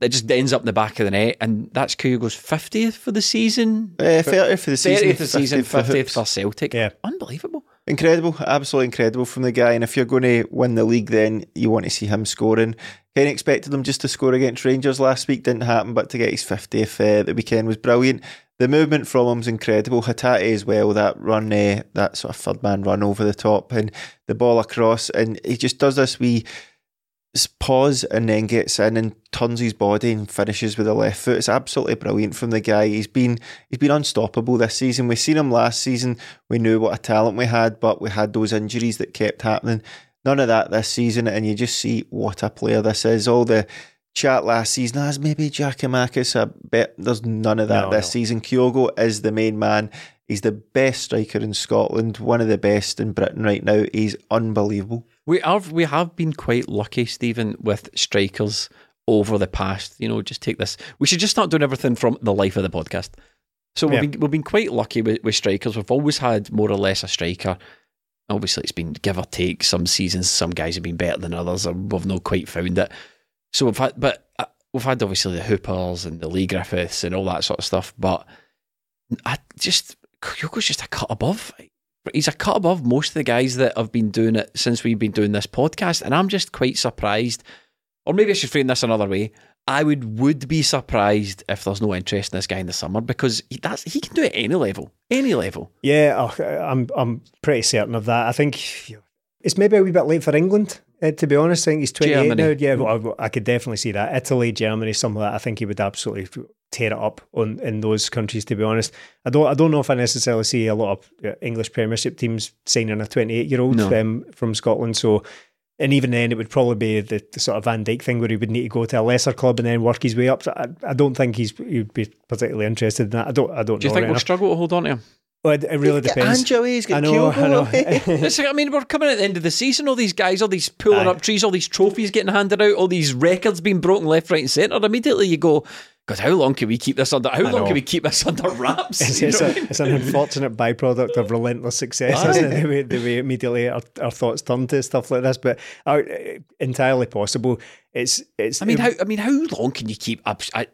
it just ends up in the back of the net, and that's Kyogo's fiftieth for the season. Uh, 30 for the season. Thirtieth for the season, 50 for fiftieth for Celtic. Yeah. unbelievable. Incredible, absolutely incredible from the guy. And if you're going to win the league, then you want to see him scoring. Kind of expected him just to score against Rangers last week, didn't happen, but to get his 50th uh, the weekend was brilliant. The movement from him's incredible. Hatate as well, that run, uh, that sort of third man run over the top and the ball across. And he just does this wee pause and then gets in and turns his body and finishes with the left foot. It's absolutely brilliant from the guy. He's been he's been unstoppable this season. We've seen him last season. We knew what a talent we had, but we had those injuries that kept happening. None of that this season, and you just see what a player this is. All the chat last season as maybe Giakoumakis. I bet there's none of that No, this no. season. Kyogo is the main man. He's the best striker in Scotland, one of the best in Britain right now. He's unbelievable. We have we have been quite lucky, Stephen, with strikers over the past. You know, just take this. We should just start doing everything from the life of the podcast. So we've Yeah. been we've been quite lucky with, with strikers. We've always had more or less a striker. Obviously, it's been give or take. Some seasons, some guys have been better than others, or we've not quite found it. So we've had, but uh, we've had obviously the Hoopers and the Leigh Griffiths and all that sort of stuff. But I just Kyogo's just a cut above. He's a cut above most of the guys that have been doing it since we've been doing this podcast, and I'm just quite surprised. Or maybe I should frame this another way. I would would be surprised if there's no interest in this guy in the summer because he, that's he can do it any level, any level. Yeah, oh, I'm I'm pretty certain of that. I think it's maybe a wee bit late for England. Uh, to be honest, I think he's 28 Germany. now. Yeah, well, I, I could definitely see that. Italy, Germany, some of that. I think he would absolutely tear it up on in those countries. To be honest, I don't. I don't know if I necessarily see a lot of uh, English Premiership teams signing a 28 year old No. um, from Scotland. So. And even then, it would probably be the, the sort of Van Dijk thing where he would need to go to a lesser club and then work his way up. So I, I don't think he's he'd be particularly interested in that. I don't. I don't Do you think we'll enough. struggle to hold on to him? Well, it, it really Get depends. Ange away, he's got I know, Kyogo I know. away. It's like, I mean, we're coming at the end of the season. All these guys, all these pulling Aye. up trees, all these trophies getting handed out, all these records being broken left, right, and centre. Immediately you go, God, how long can we keep this under? How I long know. can we keep this under wraps? It's, it's, know a, mean? it's an unfortunate byproduct of relentless success, Aye. isn't it? The way, the way immediately our, our thoughts turn to stuff like this, but uh, entirely possible. It's it's. I mean, how I mean, how long can you keep up I,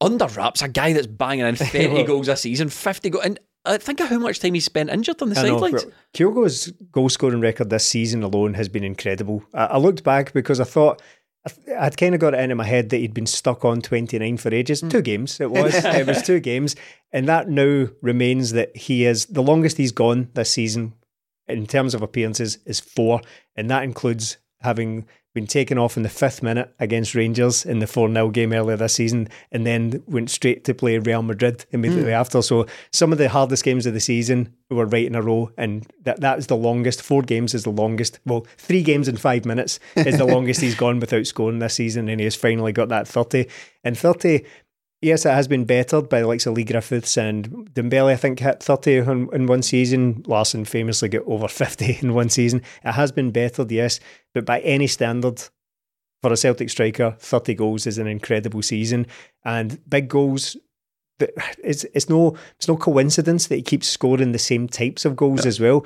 under wraps a guy that's banging in thirty Well- goals a season, fifty goals, and uh, think of how much time he spent injured on the I sidelines. Kyogo's goal scoring record this season alone has been incredible. I, I looked back because I thought. I, I'd kind of got it into my head that he'd been stuck on 29 for ages. Hmm. Two games, it was. it was two games. And that now remains that he is the longest he's gone this season in terms of appearances is four. And that includes having been taken off in the fifth minute against Rangers in the 4 0 game earlier this season and then went straight to play Real Madrid immediately hmm. after. So some of the hardest games of the season were right in a row. And that, that is the longest. Four games is the longest. Well, three games in five minutes is the longest he's gone without scoring this season. And he has finally got that 30. And 30. Yes, it has been bettered by the likes of Leigh Griffiths and Dembele. I think hit thirty in, in one season. Larsson famously got over fifty in one season. It has been bettered, yes, but by any standard, for a Celtic striker, thirty goals is an incredible season, and big goals. It's it's no it's no coincidence that he keeps scoring the same types of goals as well.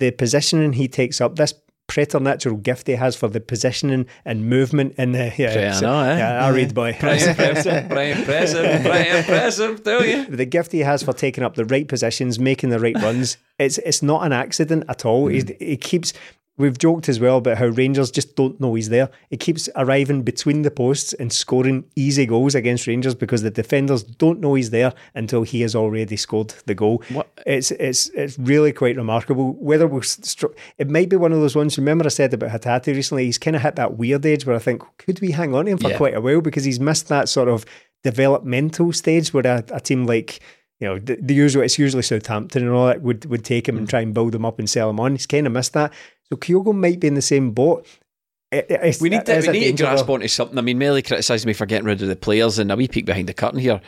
The positioning he takes up, this preternatural gift he has for the positioning and movement in the yeah, I so- know, eh? yeah, I read boy. Pretty impressive, pretty impressive, pretty impressive, tell you. the gift he has for taking up the right positions, making the right runs, it's it's not an accident at all. He's, he keeps we've joked as well about how Rangers just don't know he's there. He keeps arriving between the posts and scoring easy goals against Rangers because the defenders don't know he's there until he has already scored the goal. What- It's it's it's really quite remarkable. Whether str- it might be one of those ones. Remember I said about Hatate recently. He's kind of hit that weird age where I think could we hang on to him for Yeah. quite a while because he's missed that sort of developmental stage where a, a team like you know the, the usual it's usually Southampton and all that would would take him Mm. and try and build him up and sell him on. He's kind of missed that. So Kyogo might be in the same boat. It- it- it's- We need to, we need to grasp onto something. I mean, Melly criticised me for getting rid of the players, and a wee peek behind the curtain here.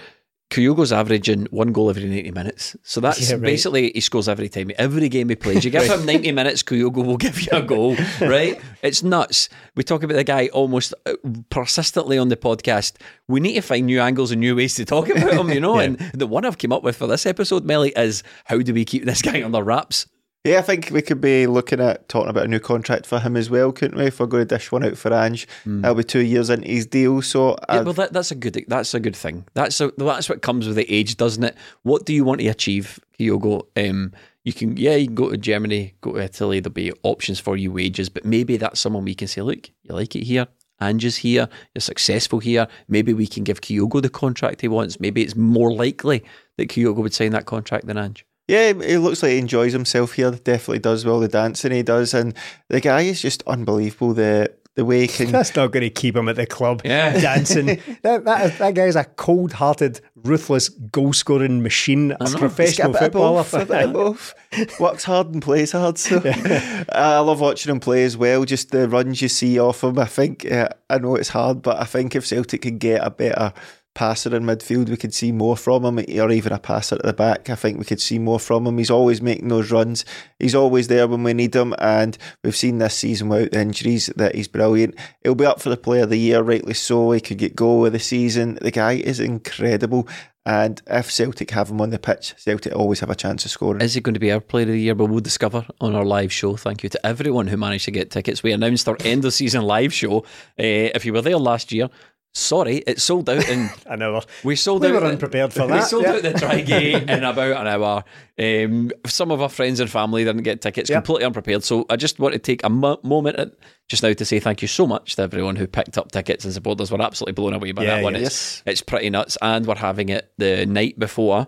Kyogo's averaging one goal every 90 minutes. So that's Yeah, right. basically he scores every time, every game he plays. You give him 90 minutes, Kyogo will give you a goal, right? It's nuts. We talk about the guy almost uh, persistently on the podcast. We need to find new angles and new ways to talk about him, you know? Yeah. And the one I've come up with for this episode, Melly, is how do we keep this guy under wraps? Yeah, I think we could be looking at talking about a new contract for him as well, couldn't we? If we're going to dish one out for Ange, that'll be two years into his deal. So Yeah, well, that, that's a good that's a good thing. That's a, that's what comes with the age, doesn't it? What do you want to achieve, Kyogo? Um, you can yeah, you can go to Germany, go to Italy. There'll be options for you wages, but maybe that's someone we can say, look, you like it here. Ange's here. You're successful here. Maybe we can give Kyogo the contract he wants. Maybe it's more likely that Kyogo would sign that contract than Ange. Yeah, he looks like he enjoys himself here. Definitely does well the dancing he does, and the guy is just unbelievable. The the way he can That's not going to keep him at the club Yeah. dancing. that, that, is, that guy's a cold hearted, ruthless goal scoring machine, a He's professional a bit of footballer. both, a bit of both. Works hard and plays hard. So I love watching him play as well. Just the runs you see off him. I think uh, I know it's hard, but I think if Celtic can get a better passer in midfield, we could see more from him, or even a passer at the back. I think we could see more from him. He's always making those runs. He's always there when we need him, and we've seen this season without the injuries that he's brilliant. He'll be up for the Player of the Year, rightly so. He could get goal of the season. The guy is incredible. And if Celtic have him on the pitch, Celtic always have a chance of scoring. Is it going to be our player of the year? But we'll discover on our live show. Thank you to everyone who managed to get tickets. We announced our end of season live show. Uh, if you were there last year, sorry, it sold out in I hour. We sold We out. were unprepared for that. We sold yeah. out the Trigate in about an hour. Um, some of our friends and family didn't get tickets, Yeah. completely unprepared. So I just want to take a mo- moment just now to say thank you so much to everyone who picked up tickets and supported us. We're absolutely blown away by Yeah, that one. It's, it's pretty nuts. And we're having it the night before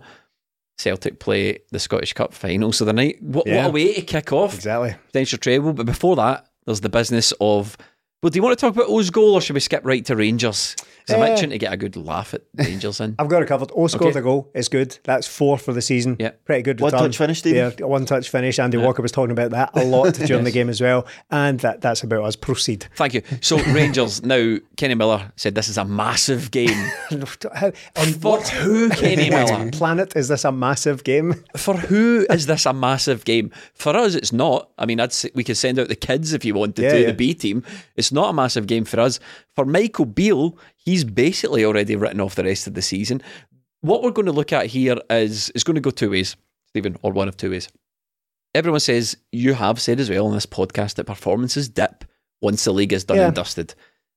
Celtic play the Scottish Cup final. So the night, what, what a way to kick off Exactly. potential treble. But before that, there's the business of. Well, do you want to talk about Oh's goal or should we skip right to Rangers? Because I'm itching to get a good laugh at Rangers in. I've got it covered. Oh, scored Okay. a goal. It's good. That's four for the season. Yeah. Pretty good One touch finish, Stephen? Yeah, one touch finish. Andy Walker was talking about that a lot during the game as well. And that, that's about us. Proceed. Thank you. So Rangers now. Kenny Miller said this is a massive game How, on for what who? Kenny Miller. planet is this a massive game? For who is this a massive game? For us, it's not. I mean, I'd say we could send out the kids if you wanted Yeah, to, yeah. the B team. It's not a massive game for us. For Michael Beale, he's basically already written off the rest of the season. What we're going to look at here is is going to go two ways, Stephen, or one of two ways. Everyone says you have said as well on this podcast that performances dip once the league is done Yeah. and dusted.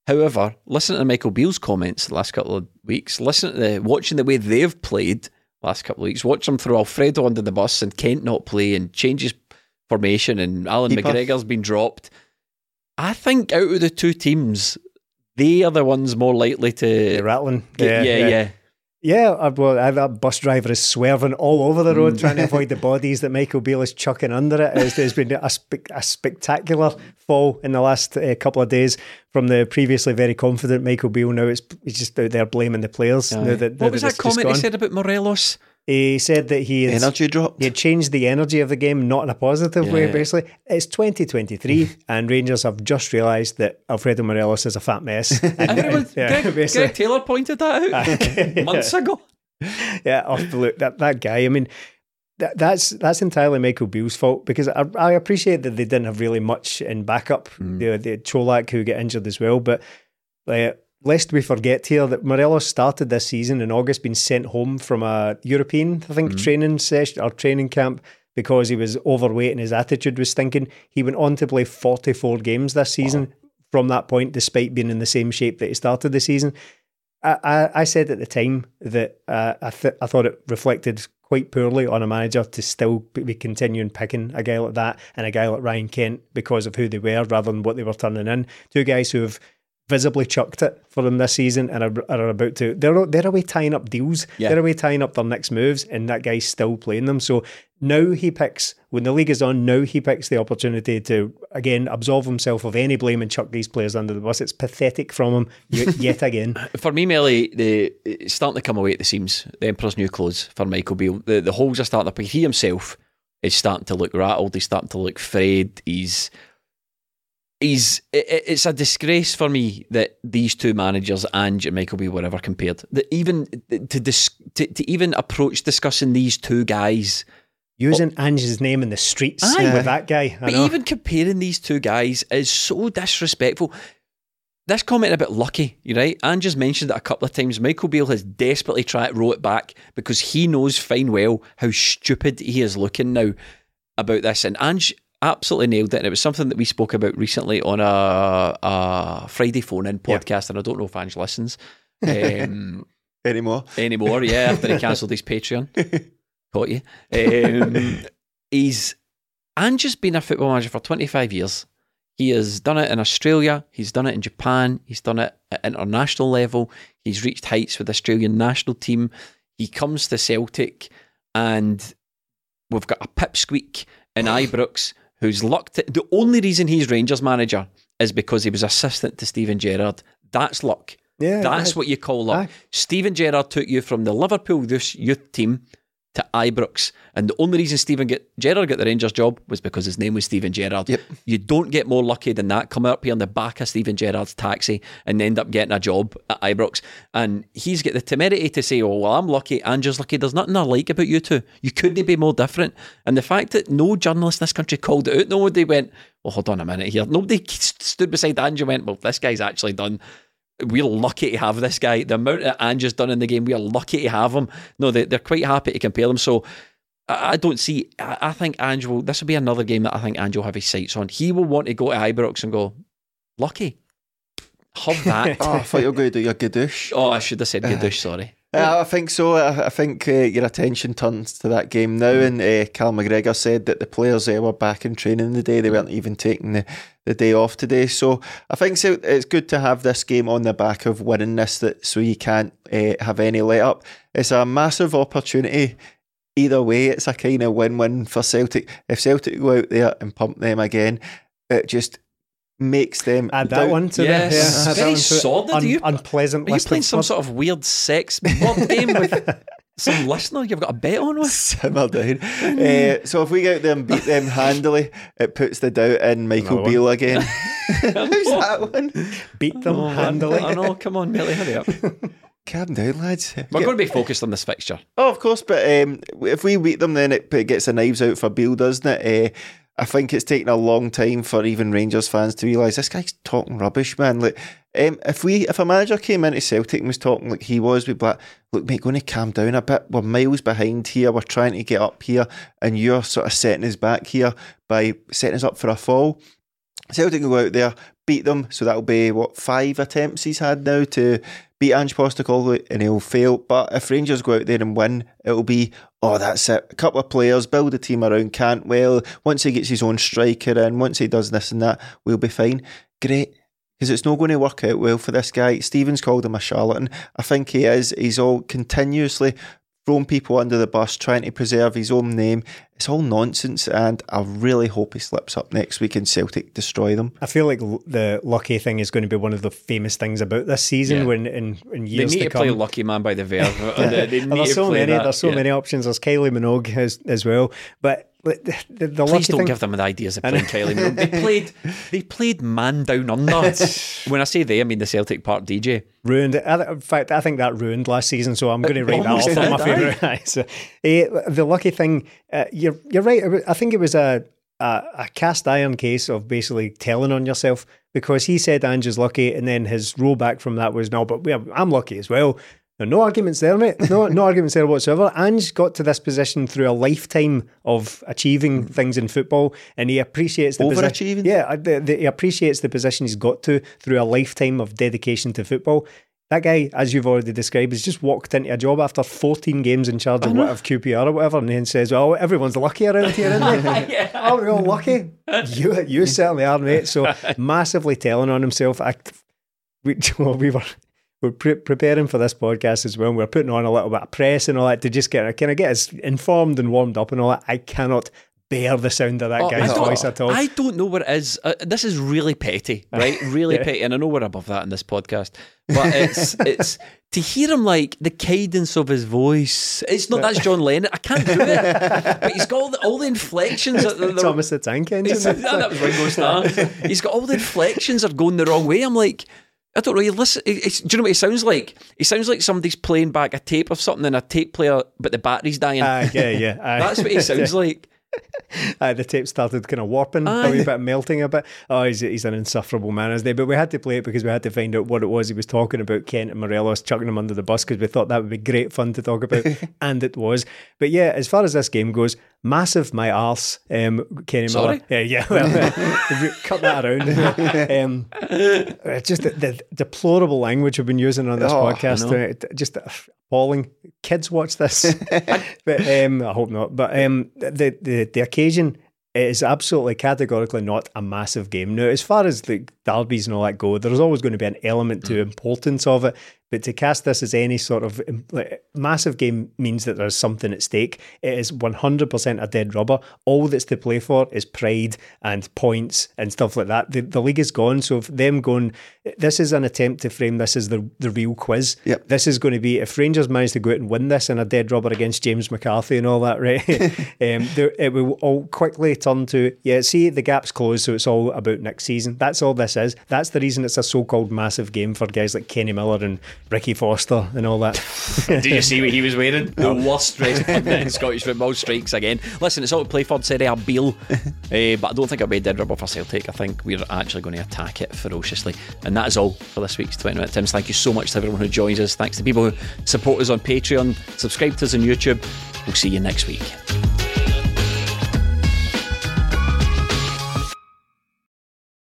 However, listen to Michael Beale's comments the last couple of weeks. Listen to the watching the way they've played last couple of weeks. Watch them throw Alfredo under the bus and Kent not play and changes formation and Alan Keeper. McGregor's been dropped. I think out of the two teams, they are the ones more likely to. Rattling. yeah, yeah, yeah. Yeah, uh, well, that bus driver is swerving all over the Mm. road trying to avoid the bodies that Michael Beale is chucking under it. It's, it's been a, spe- a spectacular fall in the last uh, couple of days from the previously very confident Michael Beale. Now it's he's just out there blaming the players. Now that, now What was that that comment he said about Morelos? He said that he had, Energy dropped. he had changed the energy of the game, not in a positive way, basically. It's 2023, and Rangers have just realised that Alfredo Morelos is a fat mess. And- yeah, Greg. Greg Taylor pointed that out months ago. yeah, off the look that that guy. I mean, that, that's that's entirely Michael Beale's fault because I, I appreciate that they didn't have really much in backup. The the Colak who get injured as well, but uh, lest we forget here that Morelos started this season in August, being sent home from a European, I think, training session or training camp. Because he was overweight and his attitude was stinking, he went on to play 44 games this season from that point, despite being in the same shape that he started the season. I, I, I said at the time that uh, I, th- I thought it reflected quite poorly on a manager to still be continuing picking a guy like that and a guy like Ryan Kent because of who they were rather than what they were turning in. Two guys who have visibly chucked it for them this season and are, are about to they're they're away tying up deals. Yeah. They're away tying up their next moves and that guy's still playing them. So now he picks when the league is on, now he picks the opportunity to again absolve himself of any blame and chuck these players under the bus. It's pathetic from him yet again. For me, Melly, the it's starting to come away at the seams. The Emperor's new clothes for Michael Beale. The the holes are starting up. He himself is starting to look rattled. He's starting to look frayed. He's he's it, it- it's a disgrace for me that these two managers, Ange and Michael Beale, were ever compared. That even to dis, to, to even approach discussing these two guys. Using oh. Ange's name in the streets uh, Aye. with that guy. I But know. even comparing these two guys is so disrespectful. This comment about Lucky, you right? Ange has mentioned it a couple of times. Michael Beale has desperately tried to row it back because he knows fine well how stupid he is looking now about this. And Ange absolutely nailed it. And it was something that we spoke about recently on a, a Friday phone in Yeah. podcast. And I don't know if Ange listens um, anymore. anymore. Yeah, after he cancelled his Patreon. Caught you. Um, he's Ange has been a football manager for 25 years. He has done it in Australia. He's done it in Japan. He's done it at international level. He's reached heights with the Australian national team. He comes to Celtic, and we've got a pipsqueak in Ibrox who's lucked. It. The only reason he's Rangers manager is because he was assistant to Steven Gerrard. That's luck. Yeah, That's aye. what you call luck. Aye. Steven Gerrard took you from the Liverpool youth team to Ibrox, and the only reason Steven get, Gerrard got the Rangers job was because his name was Steven Gerrard. Yep. You don't get more lucky than that. Coming up here on the back of Steven Gerrard's taxi and end up getting a job at Ibrox, and he's got the temerity to say, "Oh well, I'm lucky, Andrew's lucky." There's nothing I like about you two. You couldn't be more different. And the fact that no journalist in this country called it out, nobody went, "Well, hold on a minute here." Nobody stood beside Andrew and went, "Well, this guy's actually done." We're lucky to have this guy. The amount that Ange's done in the game, we're lucky to have him. No, they, they're quite happy to compare them. So I, don't see. I, I think Ange will. This will be another game that I think Ange will have his sights on. He will want to go to Ibrox and go, lucky. Have that. Oh, I thought you were going to do your gadoosh. oh, I should have said Gadoosh, uh-huh. sorry. Uh, I think so. I, I think uh, your attention turns to that game now. And uh, Cal McGregor said that the players uh, were back in training the day. They weren't even taking the, the day off today. So I think so, it's good to have this game on the back of winning this, that so you can't uh, have any let up. It's a massive opportunity. Either way, it's a kind of win-win for Celtic. If Celtic go out there and pump them again, it just makes them Add that doubt- one to Yes. the yeah, add Very one to sordid. Are you- unpleasant Are you playing some sort of weird sex board game with some listener you've got a bet on with? simmer down. uh, so if we go out there and beat them handily, it puts the doubt in Michael Another one. Beale again. Who's that one? beat them Oh, handily. I know. Come on, Millie, hurry up. Calm down, lads. We're Yeah. going to be focused on this fixture. Oh, of course, but um, if we beat them, then it, it gets the knives out for Beale, doesn't it? Uh, I think it's taken a long time for even Rangers fans to realise this guy's talking rubbish, man. Like, um, if we, if a manager came into Celtic and was talking like he was, we'd be like, look, mate, going to calm down a bit. We're miles behind here. We're trying to get up here, and you're sort of setting us back here by setting us up for a fall. Celtic will go out there, beat them. So that'll be what five attempts he's had now to beat Ange Postecoglou, and he'll fail. But if Rangers go out there and win, it'll be oh that's it. A couple of players, build a team around Cantwell. Once he gets his own striker in, once he does this and that, we'll be fine. Great. Because it's not going to work out well for this guy. Stevens called him a charlatan. I think he is. He's all continuously throwing people under the bus, trying to preserve his own name. It's all nonsense, and I really hope he slips up next week and Celtic destroy them. I feel like l- the lucky thing is going to be one of the famous things about this season Yeah. when in, in They need to, to come. play Lucky Man by the Verve. they, they Well, need there's to so play many. that, There's so yeah. many options. There's Kylie Minogue as, as well. But the, the, the Please don't thing, give them the ideas of playing Kylie Minogue. They played, they played man down under. when I say they, I mean the Celtic Park DJ. ruined it. I, in fact, I think that ruined last season, so I'm going to write that off on my favourite. So, eh, the lucky thing, uh, you're you're right. I think it was a, a a cast iron case of basically telling on yourself because he said Ange's lucky, and then his rollback from that was no, but I'm lucky as well. No, no arguments there, mate. No, no arguments there whatsoever. Ange got to this position through a lifetime of achieving things in football, and he appreciates the posi- Overachieving? Yeah, uh, the, the, he appreciates the position he's got to through a lifetime of dedication to football. That guy, as you've already described, has just walked into a job after 14 games in charge of whatever QPR or whatever, and then says, "Oh, everyone's lucky around here, isn't they? yeah. Oh, are we all lucky? You, you certainly are, mate." So massively telling on himself. I, we, well, we were we're pre- preparing for this podcast as well. And we're putting on a little bit of press and all that to just get kind of get us informed and warmed up and all that. I cannot bear the sound of that Oh, guy's voice at all. I don't know what it is. Uh, this is really petty, right? Really Yeah. petty, and I know we're above that in this podcast. But it's it's to hear him like the cadence of his voice. It's not that's John Lennon. I can't do it. but he's got all the, all the inflections. That, that, Thomas the Tank Engine. That was Ringo Starr. He's got all the inflections are going the wrong way. I'm like, I don't know. You listen. It's, do you know what he sounds like? He sounds like somebody's playing back a tape of something in a tape player, but the battery's dying. Aye, yeah, yeah. aye. That's what he sounds like. Aye, the tape started kind of warping, Aye. a wee bit melting a bit. Oh, he's, he's an insufferable man, isn't he? But we had to play it because we had to find out what it was he was talking about. Kent and Morelos chucking him under the bus because we thought that would be great fun to talk about, and it was. But yeah, as far as this game goes, massive my arse, um, Kenny Sorry? Miller. Yeah, yeah. Well, cut that around. um, just the, the deplorable language we've been using on this Oh, podcast. tonight. Just appalling. Kids watch this, but um, I hope not. But um, the the the occasion is absolutely categorically not a massive game. Now, as far as the derbies and all that go, there's always going to be an element to importance of it. But to cast this as any sort of um, like, massive game means that there's something at stake. It is 100% a dead rubber. All that's to play for is pride and points and stuff like that. The, the league is gone. So, if them going, this is an attempt to frame this as the, the real quiz. Yep. This is going to be, if Rangers manage to go out and win this in a dead rubber against James McCarthy and all that, right? um, there, it will all quickly turn to, yeah, see, the gap's closed. So, it's all about next season. That's all this is. That's the reason it's a so called massive game for guys like Kenny Miller and Ricky Foster and all that. Did you see what he was wearing? The worst dressed pundit in Scottish football strikes again. Listen, it's all to play for Serie A Beale, uh, but I don't think it'll be a dead rubber for Celtic. I think we're actually going to attack it ferociously. And that is all for this week's 20 Minute Tims. Thank you so much to everyone who joins us. Thanks to people who support us on Patreon, subscribe to us on YouTube. We'll see you next week.